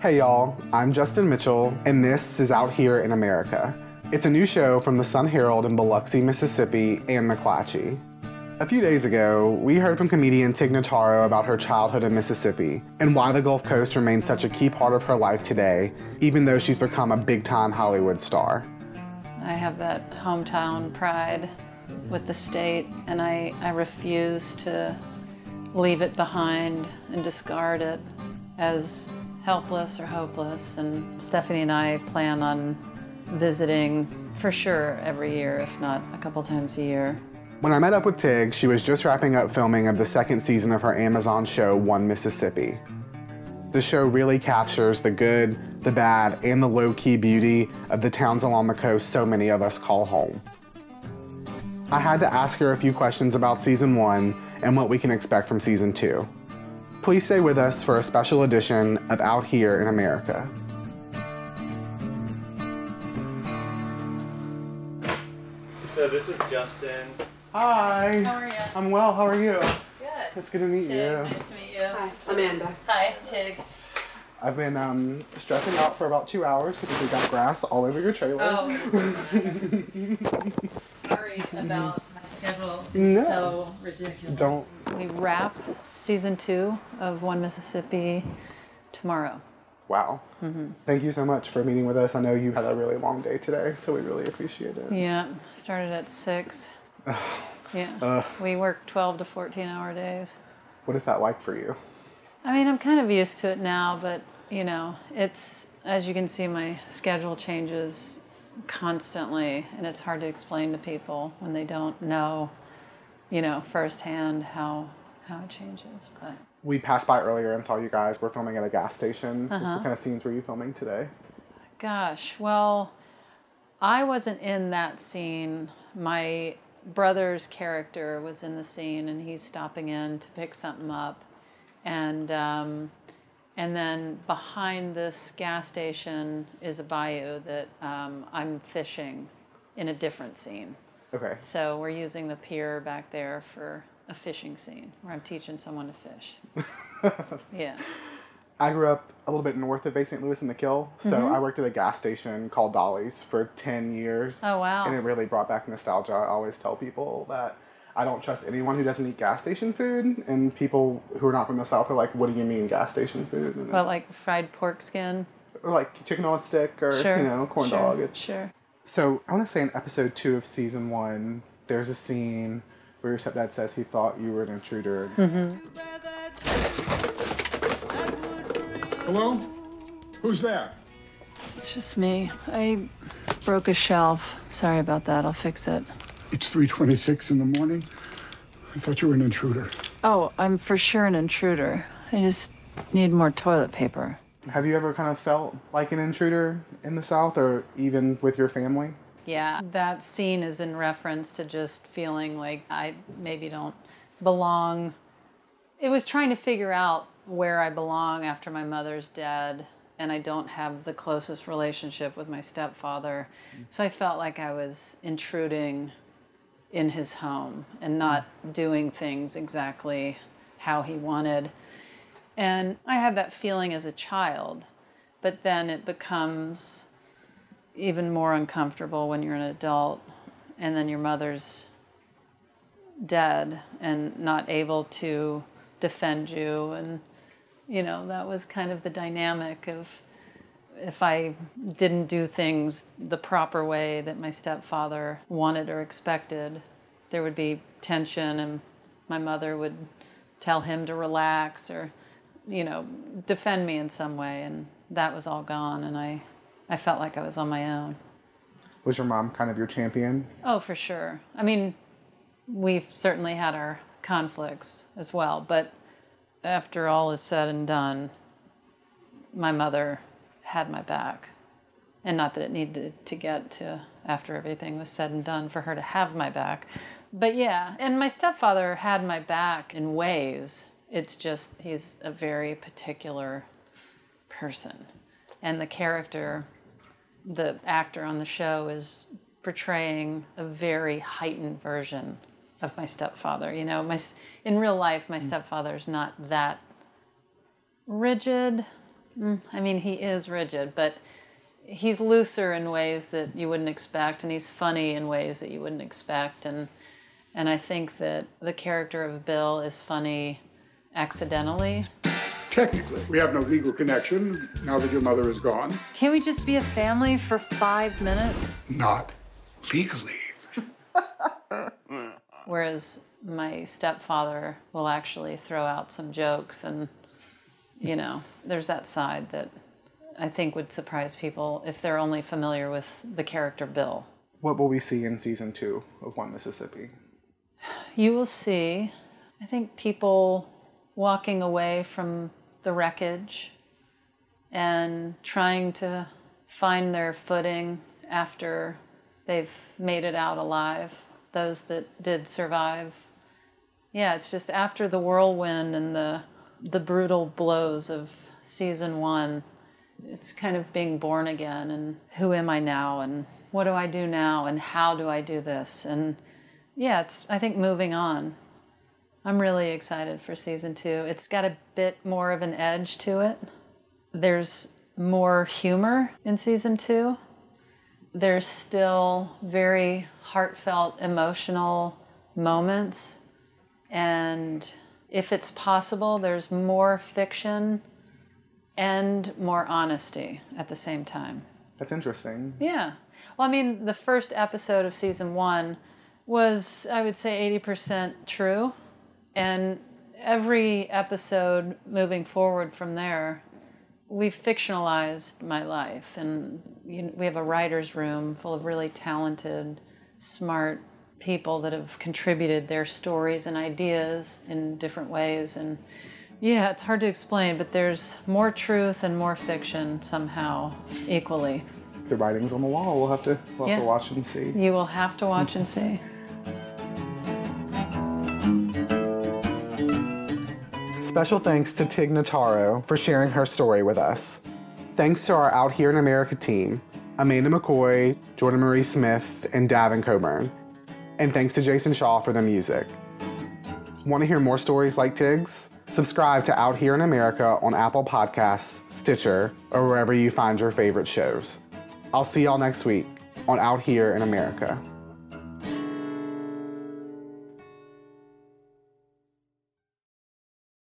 Hey y'all, I'm Justin Mitchell, and this is Out Here in America. It's a new show from the Sun Herald in Biloxi, Mississippi, and McClatchy. A few days ago, we heard from comedian Tig Notaro about her childhood in Mississippi and why the Gulf Coast remains such a key part of her life today, even though she's become a big time Hollywood star. I have that hometown pride with the state, and I, I refuse to leave it behind and discard it as helpless or hopeless. And Stephanie and I plan on visiting for sure every year, if not a couple times a year. When I met up with Tig, she was just wrapping up filming of the second season of her Amazon show, One Mississippi. The show really captures the good, the bad, and the low key beauty of the towns along the coast so many of us call home. I had to ask her a few questions about season one and what we can expect from season two. Please stay with us for a special edition of Out Here in America. So this is Justin. Hi. How are you? I'm well. How are you? Good. It's good to meet Tig, you. nice to meet you. Hi, Amanda. Hi, Tig. I've been um, stressing out for about two hours because we got grass all over your trailer. Oh, it doesn't matter. Sorry about my schedule. It's No. so ridiculous. Don't- We wrap season two of One Mississippi tomorrow. Wow. Mm-hmm. Thank you so much for meeting with us. I know you had a really long day today, so we really appreciate it. Yeah, started at six. Yeah, Ugh. we work 12 to 14 hour days. What is that like for you? I mean, I'm kind of used to it now, but you know, it's as you can see, my schedule changes constantly, and it's hard to explain to people when they don't know, you know, firsthand how how it changes. But We passed by earlier and saw you guys were filming at a gas station. Uh-huh. What kind of scenes were you filming today? gosh, well, I wasn't in that scene. My brother's character was in the scene, and he's stopping in to pick something up, and um, and then behind this gas station is a bayou that um, I'm fishing in a different scene. Okay. So we're using the pier back there for a fishing scene where I'm teaching someone to fish. yeah. I grew up a little bit north of Bay St. Louis in the Kill, so I worked at a gas station called Dolly's for 10 years. Mm-hmm. Oh, wow. And it really brought back nostalgia. I always tell people that I don't trust anyone who doesn't eat gas station food, and people who are not from the South are like, what do you mean gas station food? And Well, like fried pork skin. or like chicken on a stick or, Sure. you know, corn sure, dog. It's, Sure. So I want to say in episode two of season one, there's a scene where your stepdad says he thought you were an intruder. Mm-hmm. Hello? Who's there? It's just me. I broke a shelf. Sorry about that. I'll fix it. It's 3:26 in the morning. I thought you were an intruder. Oh, I'm for sure an intruder. I just need more toilet paper. Have you ever kind of felt like an intruder in the South or even with your family? Yeah, that scene is in reference to just feeling like I maybe don't belong. It was trying to figure out where I belong after my mother's dead, and I don't have the closest relationship with my stepfather. So I felt like I was intruding in his home and not doing things exactly how he wanted. And I had that feeling as a child, but then it becomes even more uncomfortable when you're an adult and then your mother's dead and not able to defend you and you know that was kind of the dynamic of if I didn't do things the proper way that my stepfather wanted or expected there would be tension and my mother would tell him to relax or you know defend me in some way and that was all gone and I I felt like I was on my own. Was your mom kind of your champion? Oh, for sure. I mean, we've certainly had our conflicts as well, but after all is said and done, my mother had my back. And not that it needed to get to after everything was said and done for her to have my back. But yeah, and my stepfather had my back in ways. It's just he's a very particular person. And the character the actor on the show is portraying a very heightened version of my stepfather. You know, my in real life, my mm. stepfather is not that rigid. Mm, I mean, he is rigid, but he's looser in ways that you wouldn't expect, and he's funny in ways that you wouldn't expect. And and I think that the character of Bill is funny accidentally. Technically, we have no legal connection now that your mother is gone. Can't we just be a family for five minutes? Not legally. Whereas my stepfather will actually throw out some jokes, and you know, there's that side that I think would surprise people if they're only familiar with the character Bill. What will we see in season two of One Mississippi? You will see, I think, people walking away from the wreckage and trying to find their footing after they've made it out alive, those that did survive. Yeah, it's just after the whirlwind and the the brutal blows of season 1, it's kind of being born again and who am I now and what do I do now and how do I do this? And yeah, it's I think moving on. I'm really excited for season two. It's got a bit more of an edge to it. There's more humor in season two. There's still very heartfelt, emotional moments. And if it's possible, there's more fiction and more honesty at the same time. That's interesting. Yeah. Well, I mean, the first episode of season one was, I would say, 80% true. And every episode moving forward from there, we've fictionalized my life. And you know, we have a writer's room full of really talented, smart people that have contributed their stories and ideas in different ways. And yeah, it's hard to explain, but there's more truth and more fiction somehow equally. The writing's on the wall. We'll have to we'll have Yeah. to watch and see. You will have to watch and see. Special thanks to Tig Notaro for sharing her story with us. Thanks to our Out Here in America team, Amanda McCoy, Jordan Marie Smith, and Davin Coburn. And thanks to Jason Shaw for the music. Want to hear more stories like Tig's? Subscribe to Out Here in America on Apple Podcasts, Stitcher, or wherever you find your favorite shows. I'll see y'all next week on Out Here in America.